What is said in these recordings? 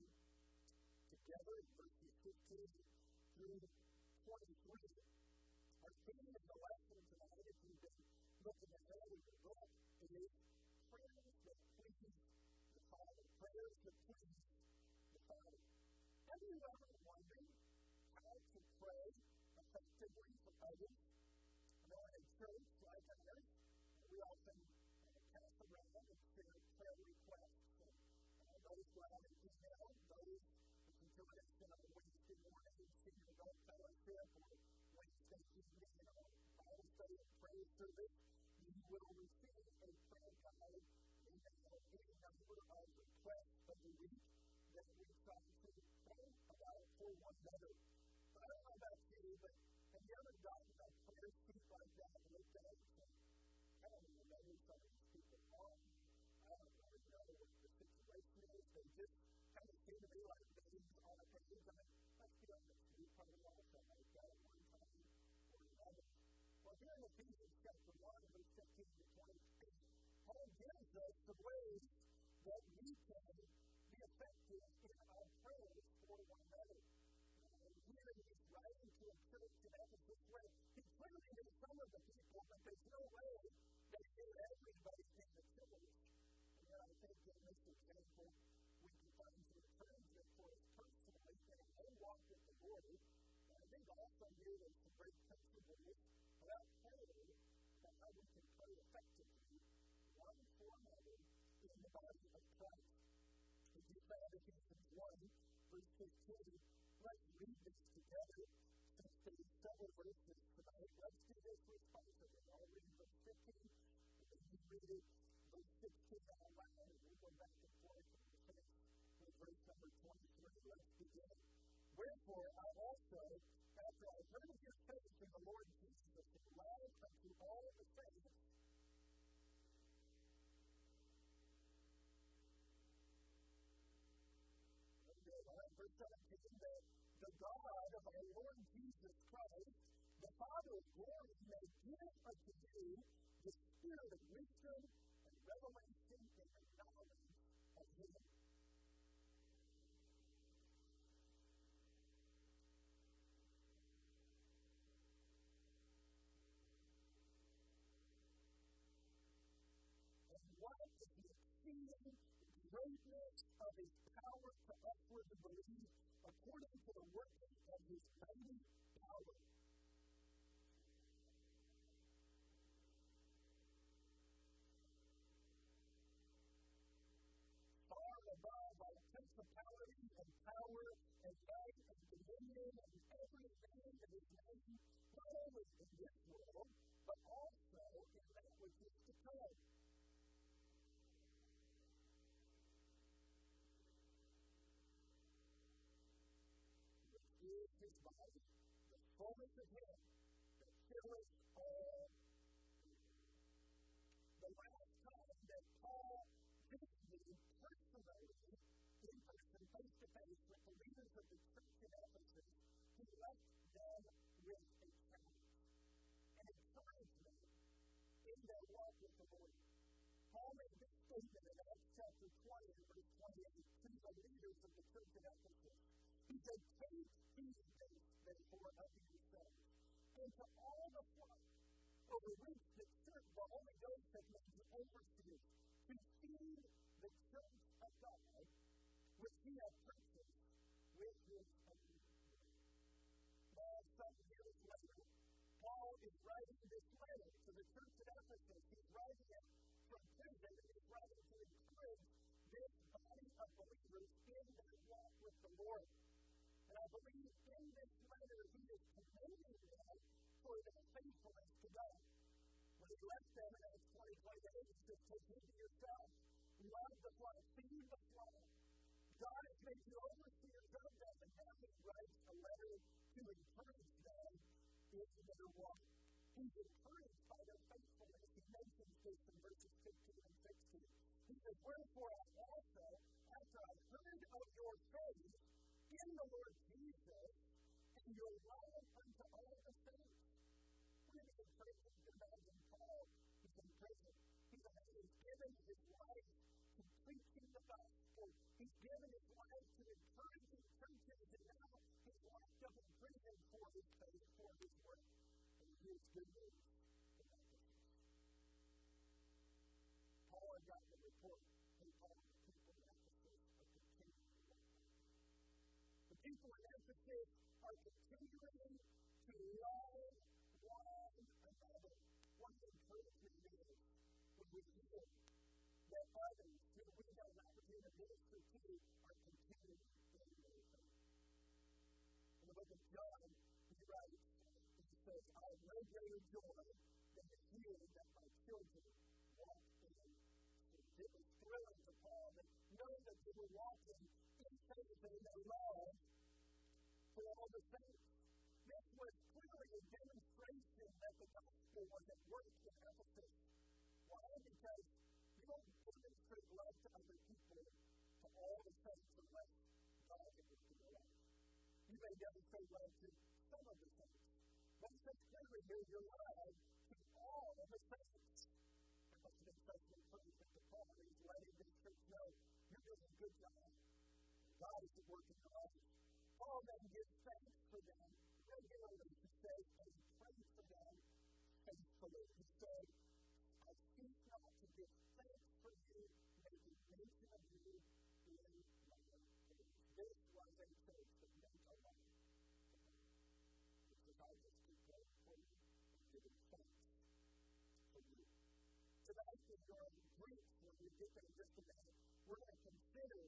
Together in verses 15 through 23, our theme of the lesson tonight, if you've been looking ahead in the book, is prayers that please the Father. Prayers that please the Father. Have you ever wondered how to pray effectively for others? I know in church, so that you will receive a prayer guide in that will be number of requests of the week that we try to pray about for one another. But I don't know about you, but have you ever gotten Ephesians chapter 1, verse 15 to 22, Paul gives us the ways that we can be effective in our prayers for one another. Here he's writing to a church in Ephesus where he clearly knew some of the people, but there's no way that he knew everybody in the church. And I think in this example, we can find some encouragement for us personally in our own walk with the Lord. And I think also here there's body of Christ. In Ephesians 1, verse 15, let's read this together since there's several verses tonight. Let's do this responsibly. I'll read verse 15, and then you read it, verse 16 out loud, and we'll go back and forth and finish with verse number 23. Let's begin. Wherefore I also, Our Lord Jesus Christ, the Father of glory, may give unto you the spirit of wisdom and revelation and the knowledge of Him. The greatness of His power to upward to believe according to the working of His mighty power? Far above all principality and power and might and dominion and every name that is named, not only in this world, fullness of him that filleth all. The last time that Paul visited personally, in person, face to face with the leaders of the church in Ephesus, he left them with a challenge, an encouragement in their walk with the Lord. Paul made this statement in Acts chapter 20, verse 28, to the leaders of the church in Ephesus. He said, Take heed, therefore, of yourselves, and to all the flock which the church, the Holy Ghost has made you to feed the church of God, which he has purchased with his own blood. Some years later, Paul is writing this letter to the church at Ephesus. He's writing it from prison, and he's writing to encourage this body of believers in their walk with the Lord. Left them in Acts 20, 28, he said, Take heed to yourself, love the flock, feed the flock. God has made you overseers of them, and now he writes a letter to encourage them in their walk. He's encouraged by their faithfulness. He mentions this in verses 15 and 16. He says, Wherefore I also, after I heard of your faith, in the Lord Jesus and your love here's good news from Ephesus. Paul had gotten the report. Hey, Paul, the people in Ephesus are continuing to The people in Ephesus are continuing to love one another. What an encouragement it is when we hear that others who we have an opportunity to minister to are continuing faith. In the book of John, I have no greater joy than to hear that my children walk in faith. It was thrilling to Paul that know that they were walking in faith and in love for all the saints. This was clearly a demonstration that the gospel was at work in Ephesus. Why? Because you don't demonstrate love to other people to all the saints unless God is in your life. You may demonstrate love to some of the saints. Says here, your love to all of the such an encouragement to Paul. He's letting this church know you're doing a good job. God is at work in your life. Paul then gives thanks for them regularly. He says, and he prays for them faithfully. He said, I cease not to give thanks for you, making mention of you in my. This Tonight, in your Greeks, when we get there a minute, we're going to consider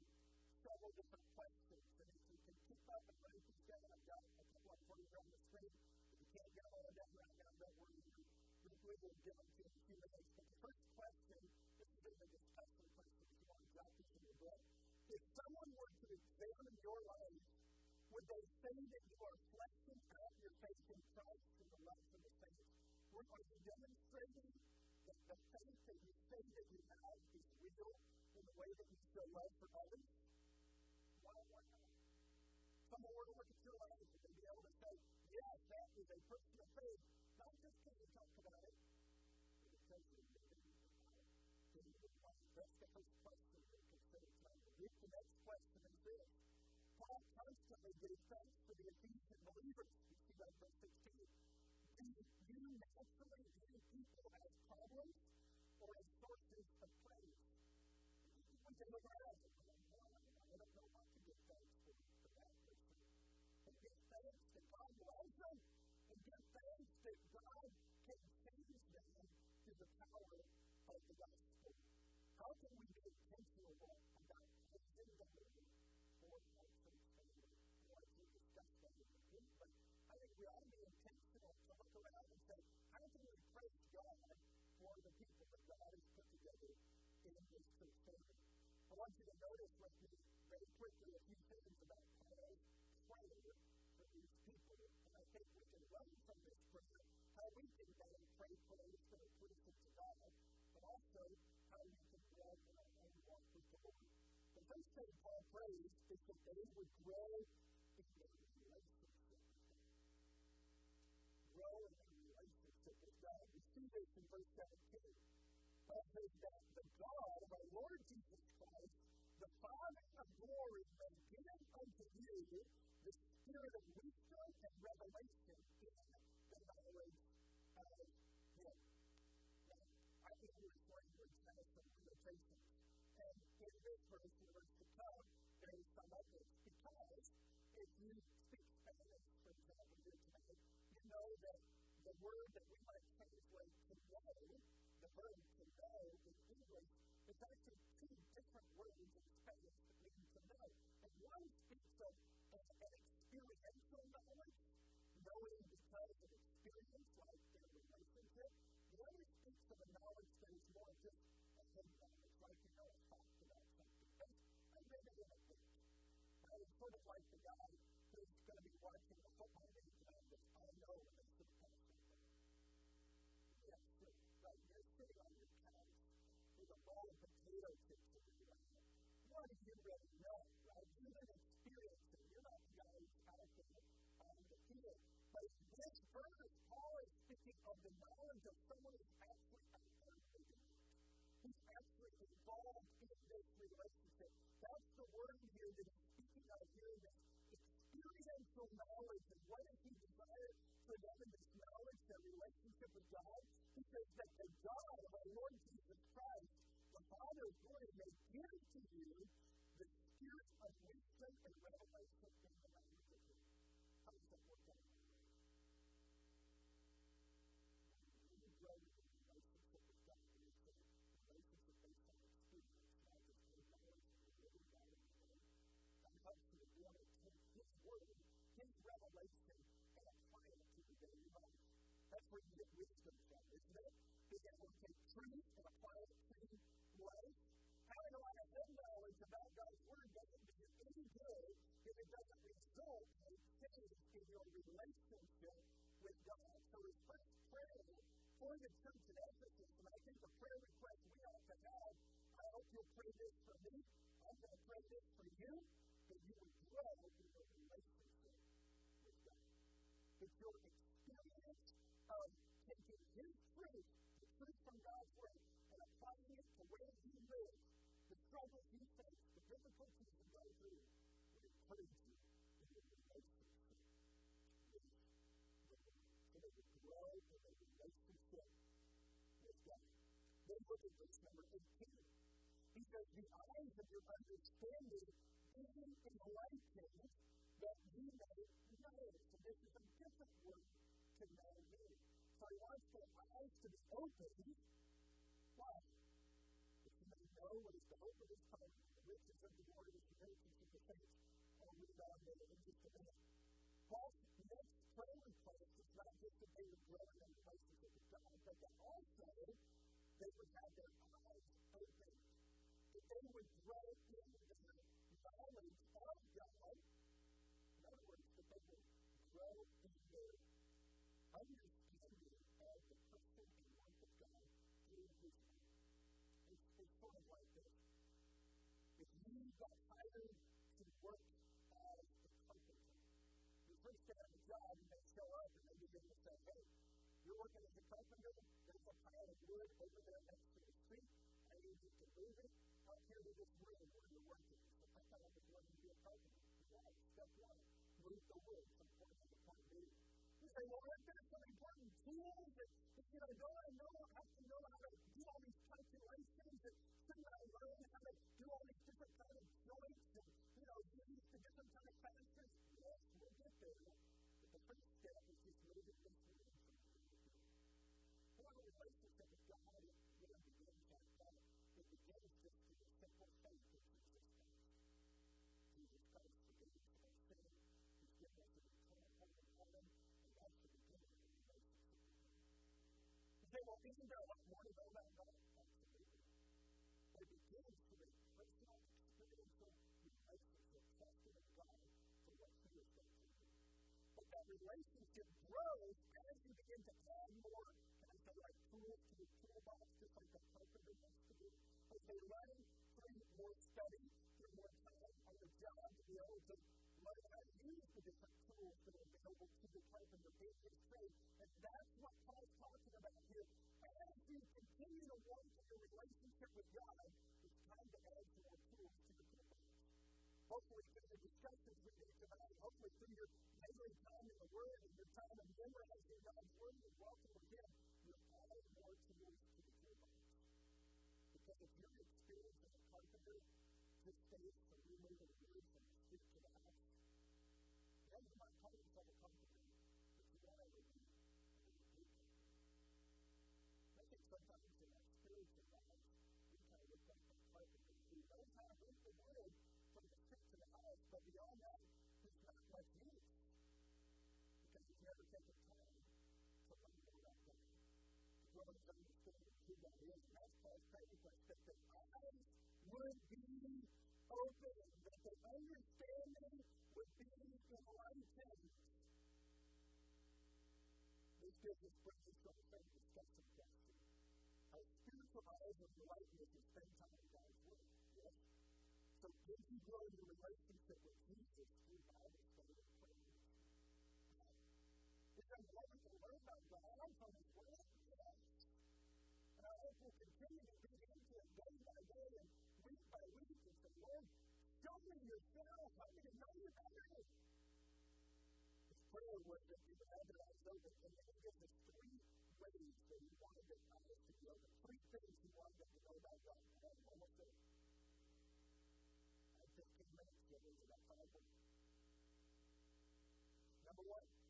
several different questions. And if you can keep up and write these down, I've got a couple of them on the screen. If you can't get all of them right now, don't worry. We will get them to in a few minutes. But the first question, this is a discussion question if you want to jot this in your book. If someone were to examine your life, would they say that you are flexing out your faith in Christ and the love for the saints? Are you demonstrating the faith that you say that you have is real in the way that you show love for others? Why, why not? Someone were to look at your life and be able to say, yes, that is a person of faith, not just because you talk about it, but because it. That's the first question we consider tonight. The next question is this. Paul constantly gave thanks for the Ephesian believers. You see that verse 16. Do you naturally view people have problems, church family? I want you to notice with me very quickly a few things about Paul's prayer for these people. And I think we can learn from this prayer how we can better pray prayers that are pleasing to God, but also how we can grow in our own walk with the Lord. The first thing Paul prays is that they would grow in their relationship. Grow in their relationship with God. We see this in verse 17. Paul says that the God our Lord Jesus Christ, the Father of glory, may give unto you the spirit of wisdom and revelation in the knowledge of Him. Now, I think language has some limitations. And in this verse, in verse to come, there is some of this. Because if you speak Spanish, for example, here tonight, you know that the word that we might translate to know, the verb I was sort of like the guy them in this knowledge, their relationship? with God? He says that the God of our Lord Jesus Christ, the Father of glory, may give to you the spirit of wisdom and revelation in where you get wisdom from, isn't it? Being able to take truth and apply it to life. Having a lot of head knowledge about God's Word doesn't do you any good if it doesn't result in change in your relationship with God. So first prayer for the church at Ephesus, and I think the prayer request we ought to have, I hope you'll pray this for me, I'm going to pray this for you, that you would grow in his truth, the truth from God's Word, and applying it to where you live, the struggles you face, the difficulties you go through, would encourage you in your relationship with. So that you grow in a relationship with God. Then look at verse number 18. He says, The eyes of your understanding being enlightened, that you may know. So this is a different word to know me. So he wants their eyes to be opened. Why? That you may know what is the hope of his calling, the riches of the glory of his inheritance in the saints. I'll read on there in just a minute. Paul's next prayer request is not just that they would grow in their relationship with God, but that also they would have their eyes opened. That they would grow in their knowledge of God. In other words, that they would grow in their understanding got hired to work as a carpenter, your first day on the job, you may show up and they begin to say, hey, you're working as a carpenter, there's a pile of wood over there next to the street. I need you to move it up here to this room where you're working. So I thought I was going to be a carpenter. Right, step one, move the wood from point A to point B. You say, well, aren't there some important tools that, you know, don't say, well, isn't there a lot more to know about God? Absolutely. But it begins through a personal, experiential relationship trusting in God for what He is going to do. But that relationship grows as you begin to add more, can I say, like tools to your toolbox, just like a carpenter wants to do. As they learn through more study, through more time on the job to be able to learn how to use the different tools that are available to the carpenter in his trade. And that's what Paul's talking to your relationship with God, it's time to add more tools to the toolbox. Hopefully, through the discussions we do tonight, hopefully through your daily time in the Word and your time of memorizing God's Word and walking with Him, you're adding more tools to the toolbox. Because if your experience as a carpenter just stays from you moving the wood from the street to the house, then you might call always understood who that is. And that's Paul's prayer request that their eyes would be open, that their understanding would be enlightened. This business brings us to our friend discussing question. Our spiritual eyes of enlightenment is spend time in God's Word. Yes? So did you grow your relationship with Jesus through yourself. Help me to know you better. His prayer was that we would have our eyes open, and then he gives us three ways that he wanted their eyes to be open. Three things he wanted them to know about God. And I'm almost there. I have 15 minutes, so there's about five more. Number one,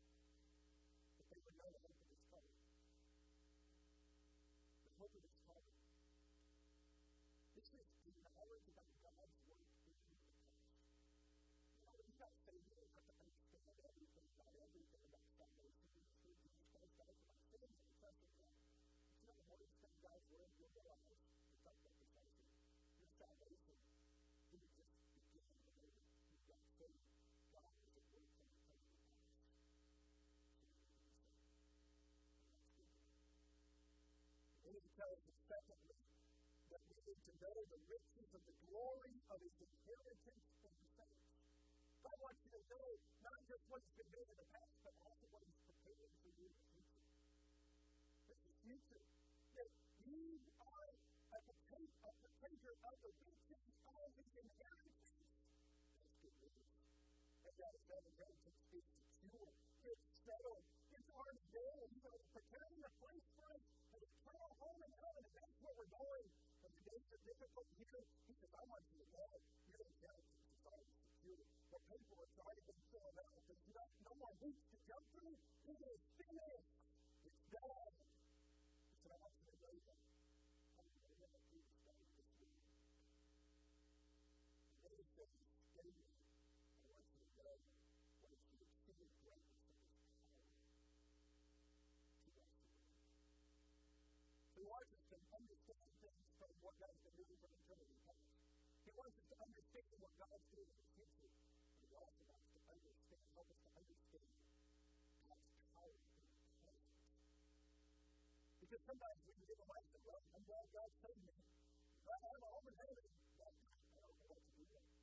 know the riches of the glory of his inheritance in the saints. God wants you to know not just what he's been doing in the past, but also what he's preparing for you in the future. Is future. That you are a partaker of the riches of his inheritance. That's good news. And that, that The difficult says, I want you to know your inheritance is already secure. The paper has already been filled out. There's not, no more hoops to jump through. It is finished. It's. Us to understand what doing in. But also to understand, help us to understand God's power. Because sometimes we can get a life that, well, I'm glad God saved me. But I have a home in heaven. I don't know what to do with it.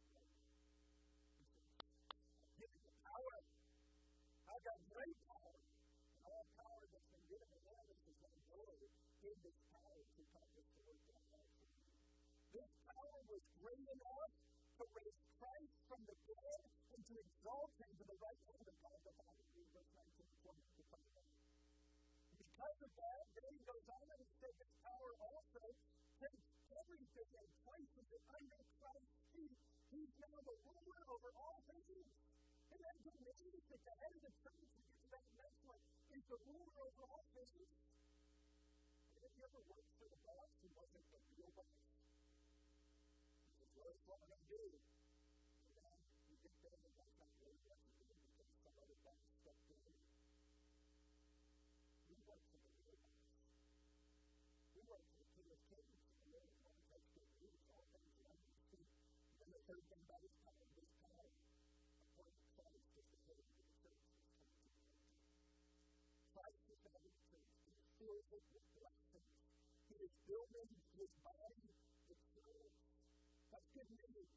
Give the power. I've got great power. And all power that's been given to is same glory in this power to accomplish the work that I have for you. This was great enough to raise Christ from the dead and to exalt him to the right hand of God the Father. Verse 19 and 20 to 21. Because of that, then he goes on and says this power also takes everything and places it under Christ's feet. He's now the ruler over all things. And then good news that the head of the church, we get to that next one, is the ruler over all things. what would I do? And then you get there and that's not really what you do because some other guy stepped in. We went to the real ones. We went to the King of Kings and the Lord of Lords, that's good news, all things are under his feet. And then the third thing about his power, his power, appointed Christ as the head of the church is the end. Christ is the head of the church. He fills it with blessings. He is building his body good news.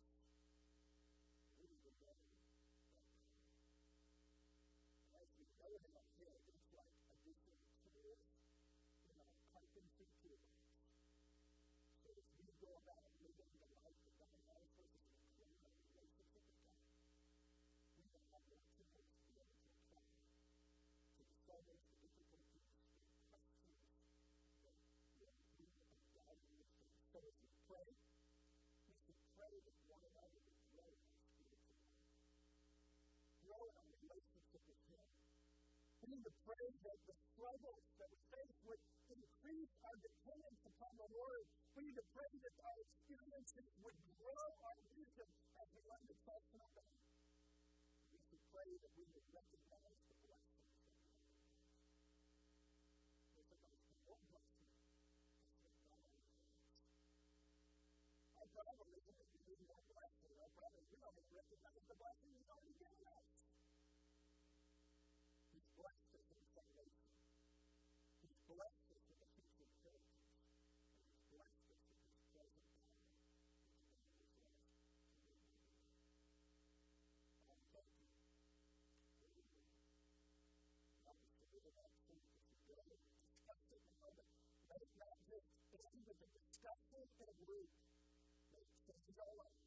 To pray that the struggles that we face would increase our dependence upon the Lord. We need to pray that our experiences would grow our wisdom as we learn to trust and obey. We should pray that we would recognize With a discussion and a group. It our life.